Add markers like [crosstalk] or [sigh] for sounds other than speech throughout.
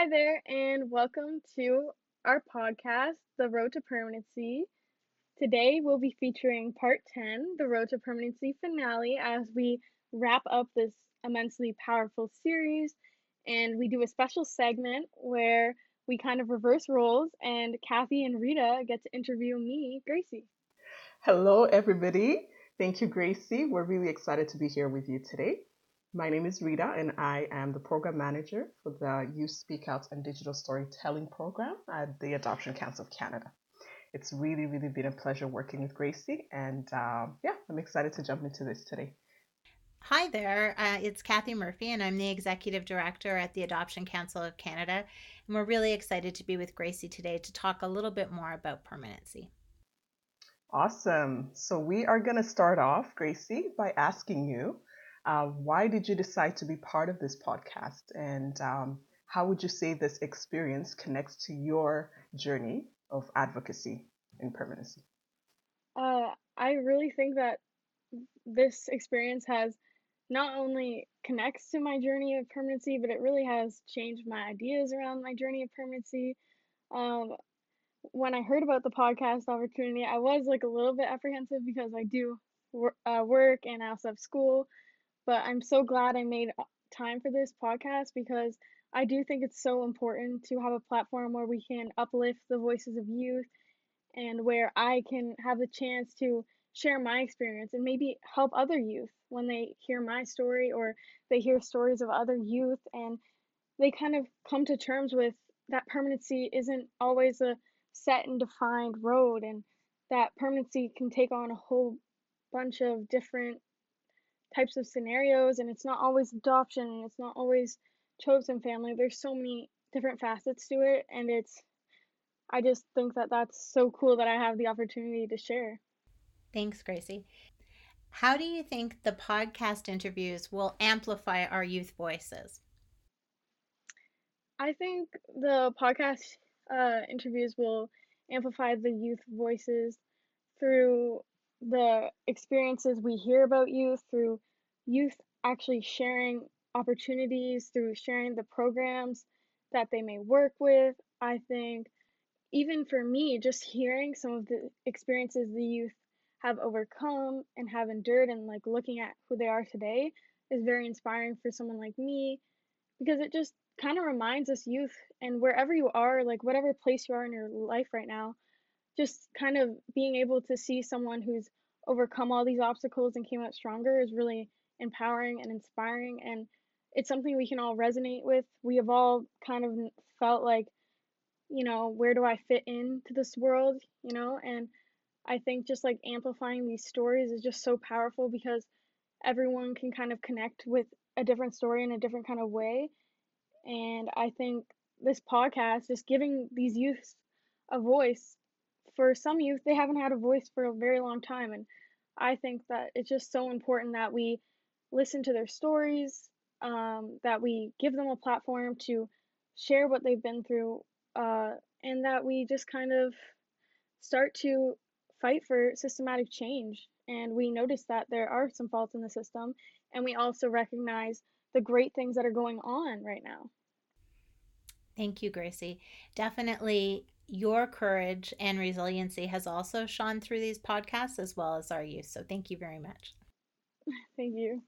Hi there, and welcome to our podcast, The Road to Permanency. Today we'll be featuring part 10, the Road to Permanency finale, as we wrap up this immensely powerful series. And we do a special segment where we kind of reverse roles, and Kathy and Rita get to interview me, Gracie. Hello, everybody. Thank you, Gracie. We're really excited to be here with you today. My name is Rita, and I am the program manager for the Youth Speak Out and Digital Storytelling program at the Adoption Council of Canada. It's really, really been a pleasure working with Gracie, and uh, yeah, I'm excited to jump into this today. Hi there, uh, it's Kathy Murphy, and I'm the Executive Director at the Adoption Council of Canada. And we're really excited to be with Gracie today to talk a little bit more about permanency. Awesome. So, we are going to start off, Gracie, by asking you uh, why did you decide to be part of this podcast? And um, how would you say this experience connects to your journey of advocacy in permanency? Uh, I really think that this experience has not only connects to my journey of permanency, but it really has changed my ideas around my journey of permanency. Um, when I heard about the podcast opportunity, I was like a little bit apprehensive because I do wor- uh, work and I also have school. But I'm so glad I made uh, time for this podcast because I do think it's so important to have a platform where we can uplift the voices of youth and where I can have the chance to share my experience and maybe help other youth when they hear my story or they hear stories of other youth and they kind of come to terms with that permanency isn't always a set and defined road and that permanency can take on a whole bunch of different types of scenarios and it's not always adoption and it's not always chosen family. There's so many different facets to it and it's i just think that that's so cool that i have the opportunity to share. Thanks gracie. How do you think the podcast interviews will amplify our youth voices? I think the podcast uh, interviews will amplify the youth voices through the experiences we hear about youth, through youth actually sharing opportunities, through sharing the programs that they may work with. I think even for me, just hearing some of the experiences the youth have overcome and have endured and like looking at who they are today is very inspiring for someone like me because it just kind of reminds us youth and wherever you are like whatever place you are in your life right now just kind of being able to see someone who's overcome all these obstacles and came out stronger is really empowering and inspiring and it's something we can all resonate with. We have all kind of felt like you know where do i fit into this world you know? And i think just like amplifying these stories is just so powerful because everyone can kind of connect with a different story in a different kind of way. And i think this podcast just giving these youths a voice for some youth, they haven't had a voice for a very long time. And I think that it's just so important that we listen to their stories, um, that we give them a platform to share what they've been through, uh, and that we just kind of start to fight for systematic change. And we notice that there are some faults in the system, and we also recognize the great things that are going on right now. Thank you, Gracie. Definitely your courage and resiliency has also shone through these podcasts as well as our youth. So thank you very much. [laughs] Thank you.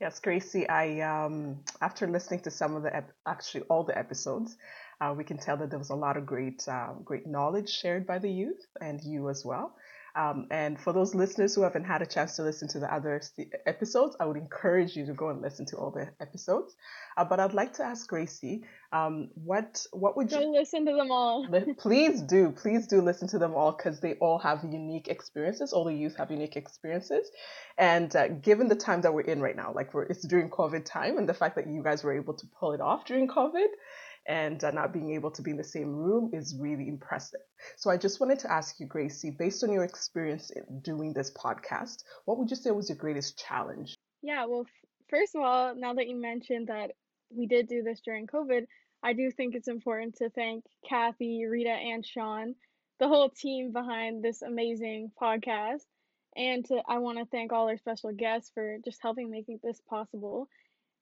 Yes, Gracie. I um, after listening to some of the ep- actually all the episodes, uh, we can tell that there was a lot of great uh, great knowledge shared by the youth and you as well. Um, and for those listeners who haven't had a chance to listen to the other episodes, I would encourage you to go and listen to all the episodes. Uh, but I'd like to ask Gracie, um, what what would go you listen to them all? [laughs] please do, please do listen to them all because they all have unique experiences. All the youth have unique experiences, and uh, given the time that we're in right now, like we're it's during COVID time, and the fact that you guys were able to pull it off during COVID, and uh, not being able to be in the same room is really impressive. So I just wanted to ask you, Gracie, based on your experience in doing this podcast, what would you say was your greatest challenge? Yeah, well, first of all, now that you mentioned that we did do this during COVID, I do think it's important to thank Kathy, Rita, and Sean, the whole team behind this amazing podcast. And to, I want to thank all our special guests for just helping making this possible.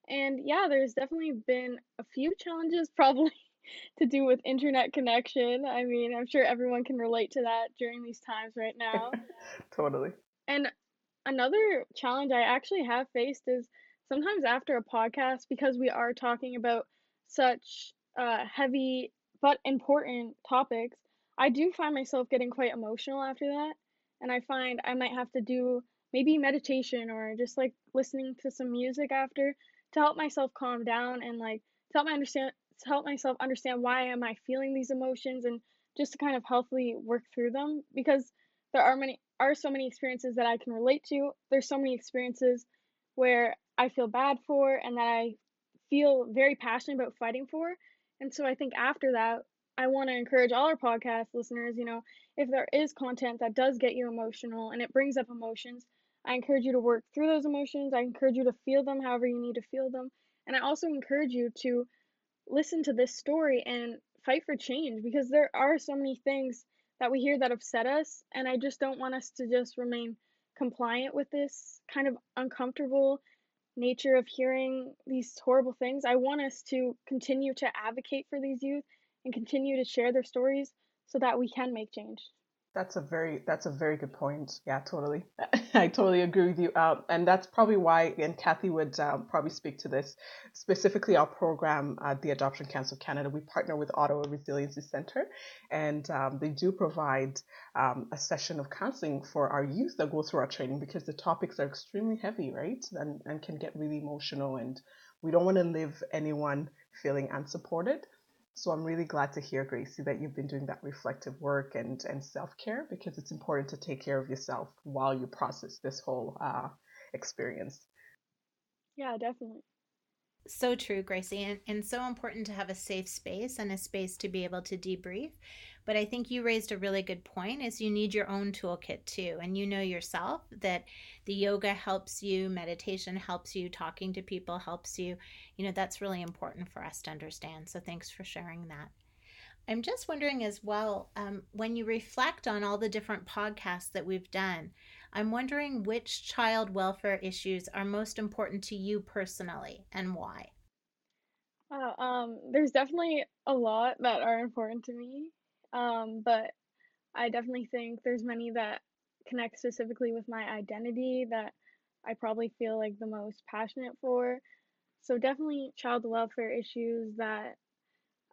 And yeah, there's definitely been a few challenges, [laughs] probably to do with internet connection. I mean, I'm sure everyone can relate to that during these times right now. [laughs] totally. And another challenge I actually have faced is sometimes after a podcast, because we are talking about such uh, heavy but important topics, I do find myself getting quite emotional after that. And I find I might have to do maybe meditation or just like listening to some music after to help myself calm down and like to help my understand to help myself understand why am I feeling these emotions and just to kind of healthily work through them because there are many are so many experiences that I can relate to. There's so many experiences where I feel bad for and that I feel very passionate about fighting for. And so I think after that, I want to encourage all our podcast listeners, you know, if there is content that does get you emotional and it brings up emotions, I encourage you to work through those emotions. I encourage you to feel them however you need to feel them. And I also encourage you to listen to this story and fight for change because there are so many things that we hear that upset us. And I just don't want us to just remain compliant with this kind of uncomfortable nature of hearing these horrible things. I want us to continue to advocate for these youth and continue to share their stories so that we can make change. That's a very that's a very good point. Yeah, totally. [laughs] I totally agree with you. Um, and that's probably why, and Kathy would um, probably speak to this specifically. Our program at the Adoption Council of Canada, we partner with Ottawa Resiliency Center, and um, they do provide um, a session of counseling for our youth that go through our training because the topics are extremely heavy, right, and and can get really emotional, and we don't want to leave anyone feeling unsupported. So I'm really glad to hear, Gracie, that you've been doing that reflective work and, and self care because it's important to take care of yourself while you process this whole uh, experience. Yeah, definitely. So true, Gracie, and, and so important to have a safe space and a space to be able to debrief. But I think you raised a really good point is you need your own toolkit too. And you know yourself that the yoga helps you, meditation helps you, talking to people helps you. You know, that's really important for us to understand. So thanks for sharing that. I'm just wondering as well, um, when you reflect on all the different podcasts that we've done, I'm wondering which child welfare issues are most important to you personally and why. Uh, um, there's definitely a lot that are important to me, um, but I definitely think there's many that connect specifically with my identity that I probably feel like the most passionate for. So definitely child welfare issues that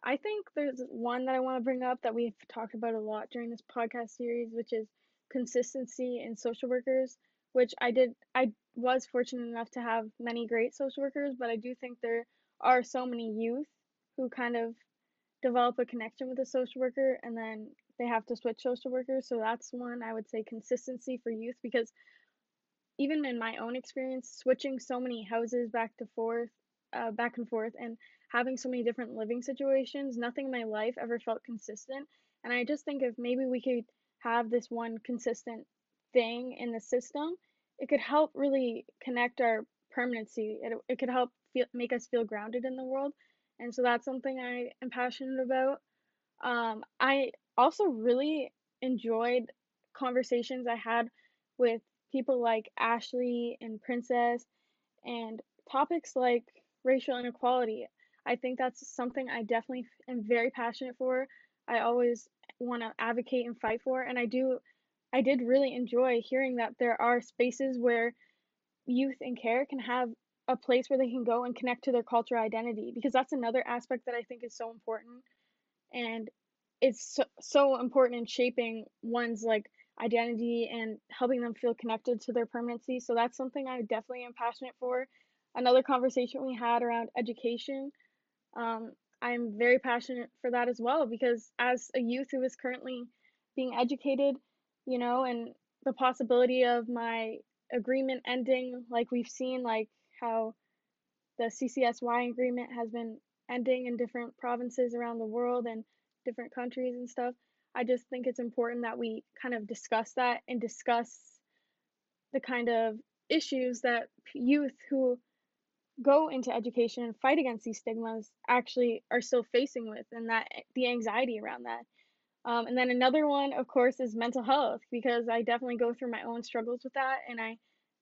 I think there's one that I want to bring up that we've talked about a lot during this podcast series, which is consistency in social workers, which I did I was fortunate enough to have many great social workers, but I do think there are so many youth who kind of develop a connection with a social worker and then they have to switch social workers. So that's one I would say consistency for youth because even in my own experience, switching so many houses back to forth, uh, back and forth, and having so many different living situations, nothing in my life ever felt consistent. And I just think if maybe we could have this one consistent thing in the system, it could help really connect our permanency. It, it could help feel, make us feel grounded in the world. And so that's something I am passionate about. Um, I also really enjoyed conversations I had with people like Ashley and Princess and topics like racial inequality. I think that's something I definitely am very passionate for. I always want to advocate and fight for. And I do, I did really enjoy hearing that there are spaces where youth in care can have a place where they can go and connect to their cultural identity because that's another aspect that I think is so important. And it's so, so important in shaping one's like identity and helping them feel connected to their permanency. So that's something I definitely am passionate for. Another conversation we had around education. Um, I'm very passionate for that as well because as a youth who is currently being educated, you know, and the possibility of my agreement ending, like we've seen, like how the CCSY agreement has been ending in different provinces around the world and different countries and stuff. I just think it's important that we kind of discuss that and discuss the kind of issues that youth who go into education and fight against these stigmas actually are still facing with and that the anxiety around that um, and then another one of course is mental health because i definitely go through my own struggles with that and i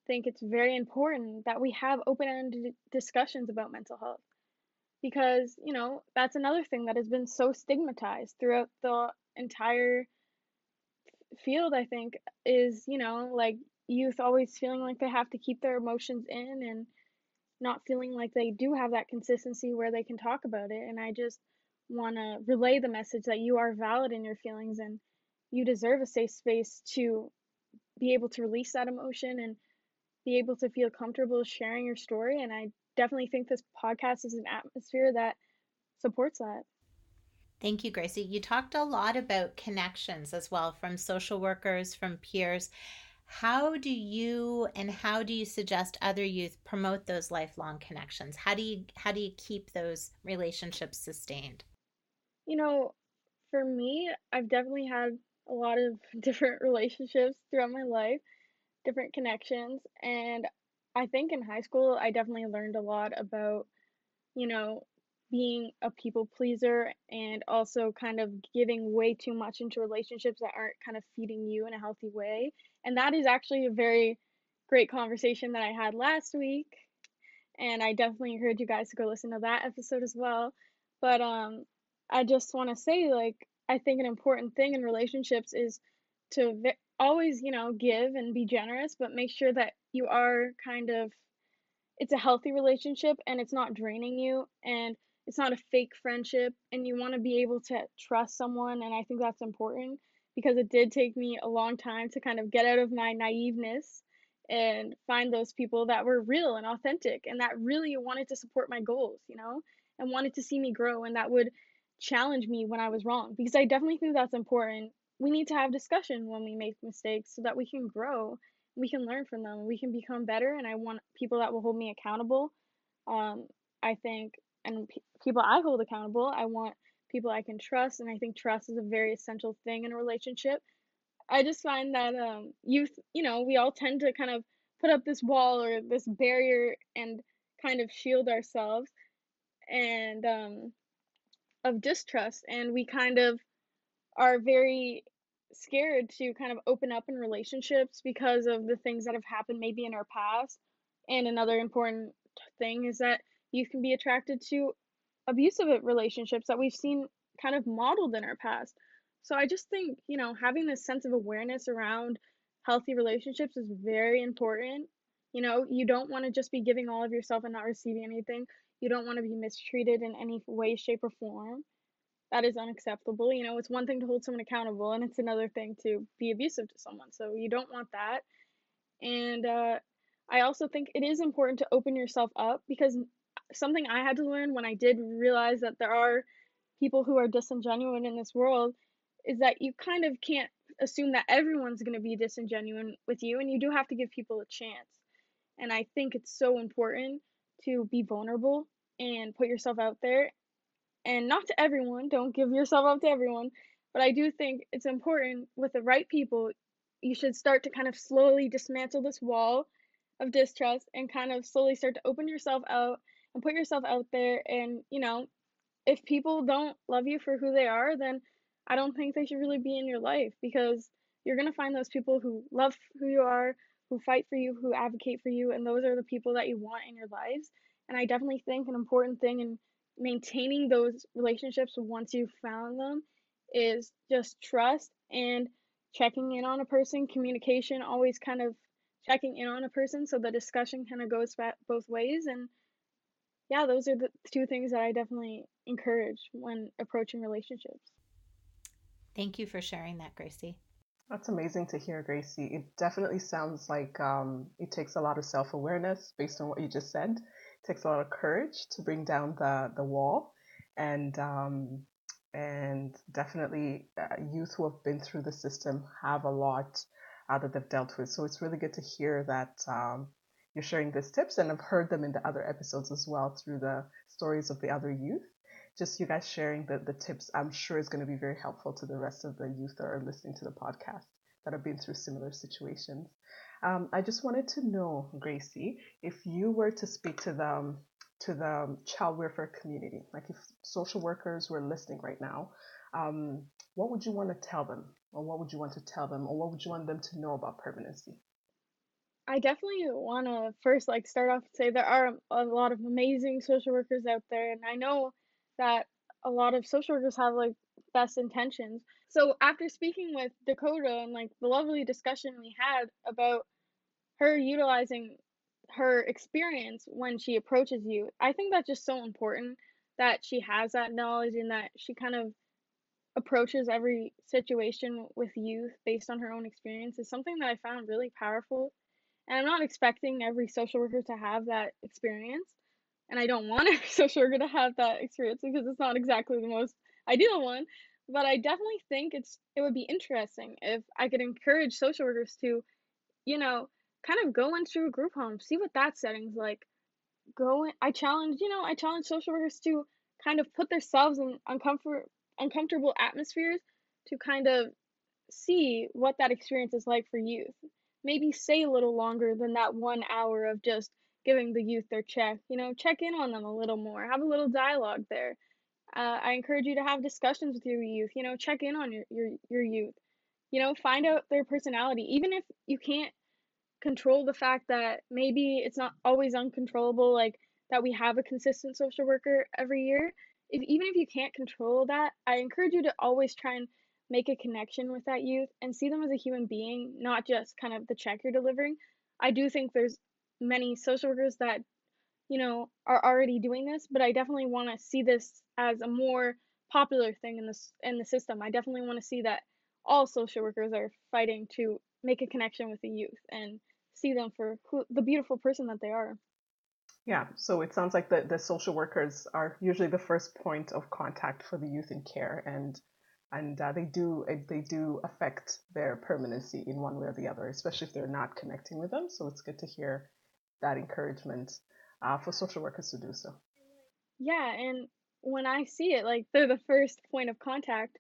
think it's very important that we have open-ended discussions about mental health because, you know, that's another thing that has been so stigmatized throughout the entire field, I think, is, you know, like youth always feeling like they have to keep their emotions in and not feeling like they do have that consistency where they can talk about it. And I just want to relay the message that you are valid in your feelings and you deserve a safe space to be able to release that emotion and be able to feel comfortable sharing your story. And I definitely think this podcast is an atmosphere that supports that. Thank you, Gracie. You talked a lot about connections as well from social workers, from peers. How do you and how do you suggest other youth promote those lifelong connections? How do you how do you keep those relationships sustained? You know, for me, I've definitely had a lot of [laughs] different relationships throughout my life, different connections, and I think in high school I definitely learned a lot about, you know, being a people pleaser and also kind of giving way too much into relationships that aren't kind of feeding you in a healthy way. And that is actually a very great conversation that I had last week. And I definitely encourage you guys to go listen to that episode as well. But um I just want to say like I think an important thing in relationships is to always, you know, give and be generous, but make sure that you are kind of it's a healthy relationship and it's not draining you and it's not a fake friendship and you want to be able to trust someone and I think that's important because it did take me a long time to kind of get out of my naiveness and find those people that were real and authentic and that really wanted to support my goals, you know, and wanted to see me grow and that would challenge me when I was wrong because I definitely think that's important. We need to have discussion when we make mistakes so that we can grow, we can learn from them, we can become better and I want people that will hold me accountable. Um, I think and p- people I hold accountable. I want people I can trust, and I think trust is a very essential thing in a relationship. I just find that um, youth, you know, we all tend to kind of put up this wall or this barrier and kind of shield ourselves and um, of distrust, and we kind of are very scared to kind of open up in relationships because of the things that have happened maybe in our past. And another important thing is that you can be attracted to abusive relationships that we've seen kind of modeled in our past. So I just think, you know, having this sense of awareness around healthy relationships is very important. You know, you don't want to just be giving all of yourself and not receiving anything. You don't want to be mistreated in any way, shape, or form. That is unacceptable. You know, it's one thing to hold someone accountable, and it's another thing to be abusive to someone. So you don't want that. And uh, I also think it is important to open yourself up because something I had to learn when I did realize that there are people who are disingenuous in this world is that you kind of can't assume that everyone's going to be disingenuous with you and you do have to give people a chance. And I think it's so important to be vulnerable and put yourself out there and not to everyone, don't give yourself up to everyone, but I do think it's important with the right people you should start to kind of slowly dismantle this wall of distrust and kind of slowly start to open yourself out and put yourself out there. And you know if people don't love you for who they are then i don't think they should really be in your life because you're going to find those people who love who you are who fight for you who advocate for you and those are the people that you want in your lives. And i definitely think an important thing in maintaining those relationships once you've found them is just trust and checking in on a person communication always kind of checking in on a person so the discussion kind of goes back both ways and yeah, those are the two things that I definitely encourage when approaching relationships. Thank you for sharing that, Gracie. That's amazing to hear, Gracie. It definitely sounds like um, it takes a lot of self awareness based on what you just said. Takes a lot of courage to bring down the, the wall. And um, and definitely, uh, youth who have been through the system have a lot uh, that they've dealt with. So it's really good to hear that um, you're sharing these tips, and I've heard them in the other episodes as well through the stories of the other youth. Just you guys sharing the, the tips, I'm sure is going to be very helpful to the rest of the youth that are listening to the podcast that have been through similar situations. Um, I just wanted to know, Gracie, if you were to speak to them to the child welfare community, like if social workers were listening right now, um, what would you want to tell them, or what would you want to tell them, or what would you want them to know about permanency? I definitely want to first like start off and say there are a lot of amazing social workers out there, and I know that a lot of social workers have like best intentions. So after speaking with Dakota and like the lovely discussion we had about her utilizing her experience when she approaches you, I think that's just so important that she has that knowledge and that she kind of approaches every situation with youth based on her own experience is something that I found really powerful. And I'm not expecting every social worker to have that experience. And I don't want [laughs] every social worker to have that experience because it's not exactly the most ideal one. But I definitely think it's it would be interesting if I could encourage social workers to, you know, kind of go into a group home, see what that setting's like. Go in, I challenge, you know, I challenge social workers to kind of put themselves in uncomfort uncomfortable atmospheres to kind of see what that experience is like for youth. Maybe stay a little longer than that one hour of just giving the youth their check. You know, check in on them a little more, have a little dialogue there. Uh, I encourage you to have discussions with your youth. You know, check in on your, your your youth. You know, find out their personality, even if you can't control the fact that maybe it's not always uncontrollable. Like that we have a consistent social worker every year if even if you can't control that, I encourage you to always try and make a connection with that youth and see them as a human being, not just kind of the check you're delivering. I do think there's many social workers that, you know, are already doing this, but I definitely want to see this as a more popular thing in this in the system. I definitely want to see that all social workers are fighting to make a connection with the youth and see them for who, the beautiful person that they are. Yeah, so it sounds like the, the social workers are usually the first point of contact for the youth in care, and and uh, they do eh, they do affect their permanency in one way or the other, especially if they're not connecting with them. So it's good to hear that encouragement uh, for social workers to do so. Yeah, and when I see it, like they're the first point of contact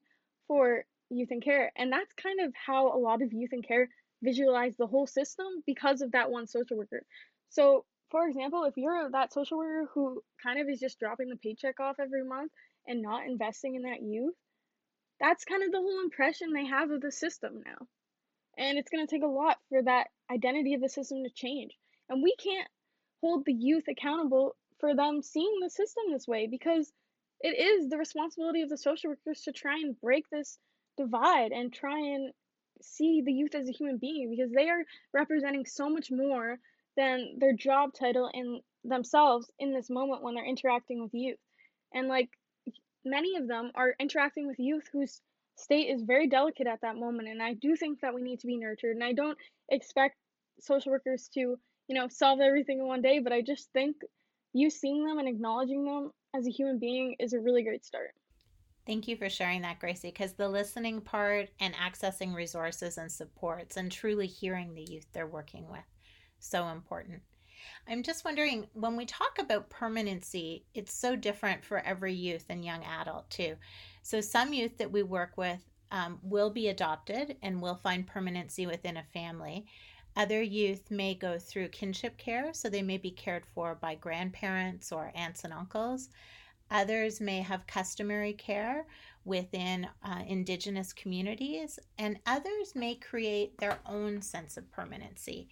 for youth in care, and that's kind of how a lot of youth in care visualize the whole system because of that one social worker. So for example, if you're that social worker who kind of is just dropping the paycheck off every month and not investing in that youth, that's kind of the whole impression they have of the system now. And it's going to take a lot for that identity of the system to change. And we can't hold the youth accountable for them seeing the system this way because it is the responsibility of the social workers to try and break this divide and try and see the youth as a human being because they are representing so much more than their job title and themselves in this moment when they're interacting with youth. And like many of them are interacting with youth whose state is very delicate at that moment and I do think that we need to be nurtured and I don't expect social workers to, you know, solve everything in one day, but I just think you seeing them and acknowledging them as a human being is a really great start. Thank you for sharing that, Gracie, because the listening part and accessing resources and supports and truly hearing the youth they're working with so important. I'm just wondering when we talk about permanency, it's so different for every youth and young adult, too. So, some youth that we work with um, will be adopted and will find permanency within a family. Other youth may go through kinship care, so they may be cared for by grandparents or aunts and uncles. Others may have customary care within uh, Indigenous communities, and others may create their own sense of permanency.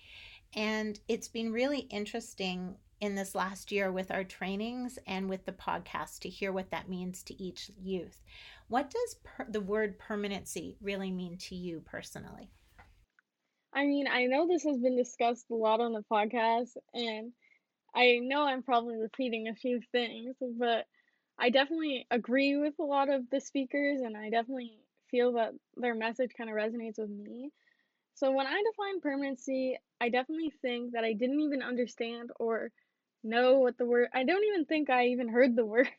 And it's been really interesting in this last year with our trainings and with the podcast to hear what that means to each youth. What does per- the word permanency really mean to you personally? I mean, I know this has been discussed a lot on the podcast, and I know I'm probably repeating a few things, but I definitely agree with a lot of the speakers, and I definitely feel that their message kind of resonates with me. So when I define permanency, I definitely think that I didn't even understand or know what the word I don't even think I even heard the [laughs] word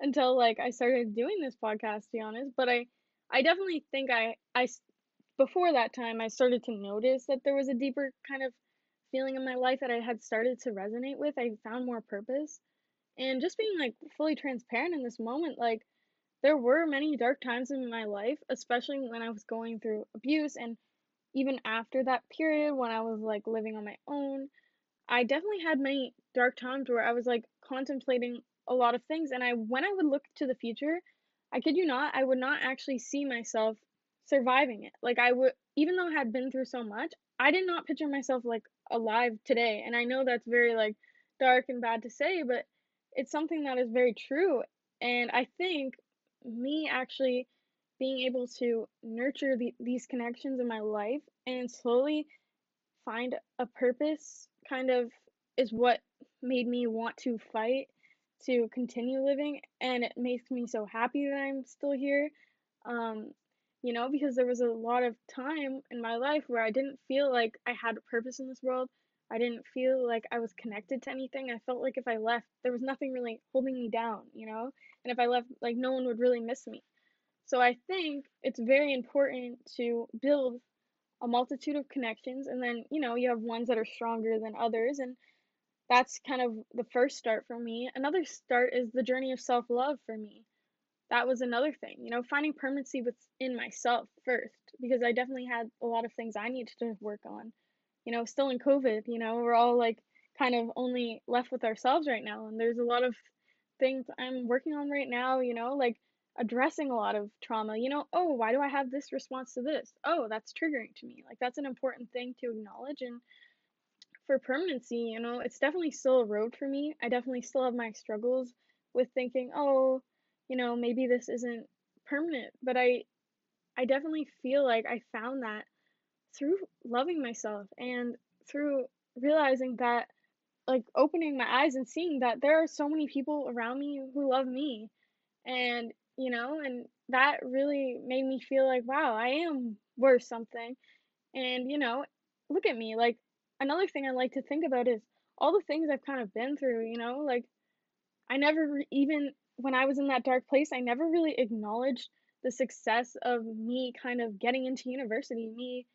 until like I started doing this podcast to be honest, but I I definitely think I I before that time I started to notice that there was a deeper kind of feeling in my life that I had started to resonate with. I found more purpose. And just being like fully transparent in this moment, like there were many dark times in my life, especially when I was going through abuse and even after that period when I was like living on my own, I definitely had many dark times where I was like contemplating a lot of things and I when I would look to the future, I kid you not, I would not actually see myself surviving it. Like I would even though I had been through so much, I did not picture myself like alive today. And I know that's very like dark and bad to say, but it's something that is very true. And I think me actually being able to nurture the, these connections in my life and slowly find a purpose kind of is what made me want to fight to continue living and it makes me so happy that I'm still here um you know because there was a lot of time in my life where I didn't feel like I had a purpose in this world I didn't feel like I was connected to anything. I felt like if I left there was nothing really holding me down you know? And if I left like no one would really miss me. So I think it's very important to build a multitude of connections and then you know you have ones that are stronger than others and that's kind of the first start for me. Another start is the journey of self-love for me. That was another thing you know finding permanency within myself first because i definitely had a lot of things i needed to work on you know still in covid you know we're all like kind of only left with ourselves right now and there's a lot of things i'm working on right now you know like addressing a lot of trauma. You know, oh, why do I have this response to this? Oh, that's triggering to me. Like that's an important thing to acknowledge and for permanency, you know, it's definitely still a road for me. I definitely still have my struggles with thinking, oh, you know, maybe this isn't permanent, but I I definitely feel like I found that through loving myself and through realizing that like opening my eyes and seeing that there are so many people around me who love me and you know, and that really made me feel like, wow, I am worth something. And, you know, look at me. Like, another thing I like to think about is all the things I've kind of been through, you know, like, I never re- even, when I was in that dark place, I never really acknowledged the success of me kind of getting into university, me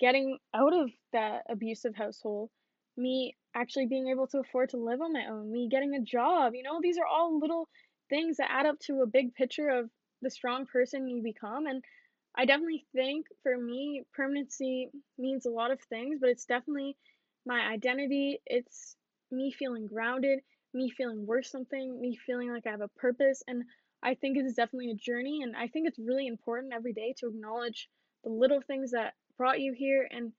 getting out of that abusive household, me actually being able to afford to live on my own, me getting a job. You know, these are all little things that add up to a big picture of the strong person you become. And I definitely think for me, permanency means a lot of things, but it's definitely my identity. It's me feeling grounded, me feeling worth something, me feeling like I have a purpose. And I think it is definitely a journey. And I think it's really important every day to acknowledge the little things that brought you here and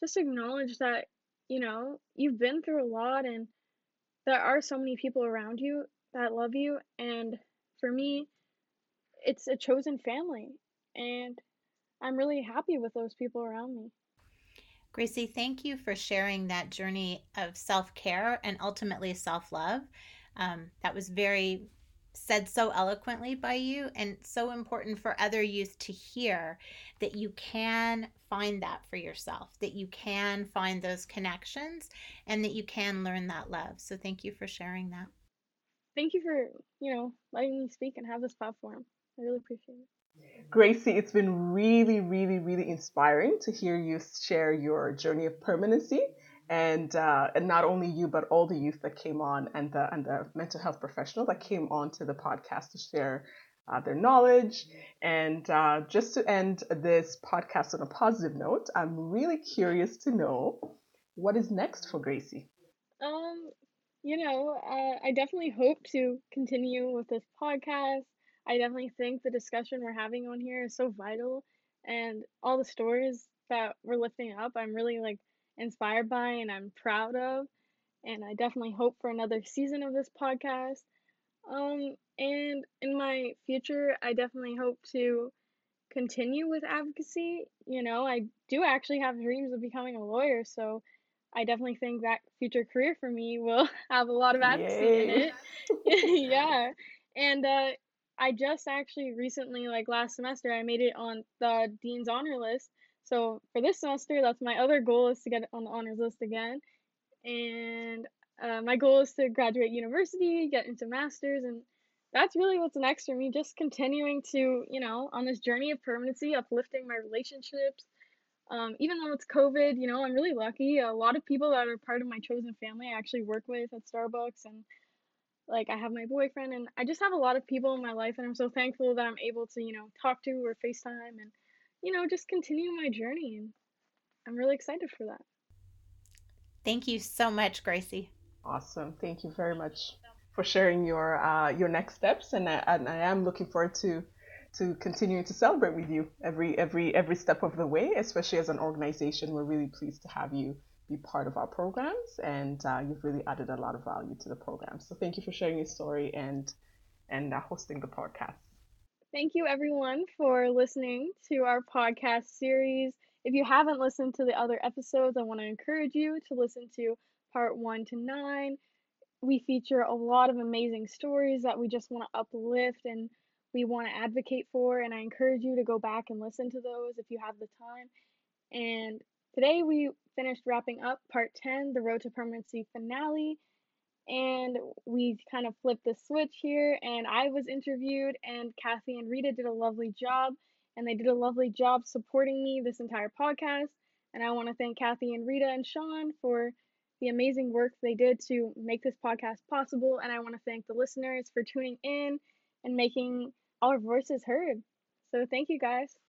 just acknowledge that, you know, you've been through a lot and there are so many people around you that love you. And for me, it's a chosen family. And I'm really happy with those people around me. Gracie, thank you for sharing that journey of self care and ultimately self love. Um, that was very said so eloquently by you and so important for other youth to hear that you can find that for yourself, that you can find those connections, and that you can learn that love. So, thank you for sharing that thank you for, you know, letting me speak and have this platform. I really appreciate it. Gracie, it's been really, really, really inspiring to hear you share your journey of permanency, and uh, and not only you, but all the youth that came on and the and the mental health professional that came on to the podcast to share uh, their knowledge. And uh, just to end this podcast on a positive note, I'm really curious to know what is next for Gracie. Um, you know, uh, I definitely hope to continue with this podcast. I definitely think the discussion we're having on here is so vital, and all the stories that we're lifting up, I'm really like inspired by and I'm proud of. And I definitely hope for another season of this podcast. Um, and in my future, I definitely hope to continue with advocacy. You know, I do actually have dreams of becoming a lawyer, so I definitely think that future career for me will [laughs] have a lot of advocacy Yay. in it. [laughs] yeah. And uh, I just actually recently, like last semester, I made it on the Dean's Honor List. So for this semester, that's my other goal is to get on the honors list again. And uh, my goal is to graduate university, get into masters, and that's really what's next for me. Just continuing to, you know, on this journey of permanency, uplifting my relationships, um, even though it's COVID, you know, I'm really lucky. A lot of people that are part of my chosen family I actually work with at Starbucks and like I have my boyfriend and I just have a lot of people in my life and I'm so thankful that I'm able to, you know, talk to or FaceTime and, you know, just continue my journey and I'm really excited for that. Thank you so much, Gracie. Awesome. Thank you very much for sharing your uh, your next steps and I, and I am looking forward to to continue to celebrate with you every every every step of the way especially as an organization we're really pleased to have you be part of our programs, and uh, you've really added a lot of value to the program. So thank you for sharing your story and and uh, hosting the podcast. Thank you, everyone, for listening to our podcast series. If you haven't listened to the other episodes, I want to encourage you to listen to part one to nine. We feature a lot of amazing stories that we just want to uplift and we want to advocate for. And I encourage you to go back and listen to those if you have the time. And today we finished wrapping up part 10, the Road to Permanency finale. And we kind of flipped the switch here, and I was interviewed, and Kathy and Rita did a lovely job, and they did a lovely job supporting me this entire podcast. And I want to thank Kathy and Rita and Sean for the amazing work they did to make this podcast possible. And I want to thank the listeners for tuning in and making our voices heard. So thank you guys.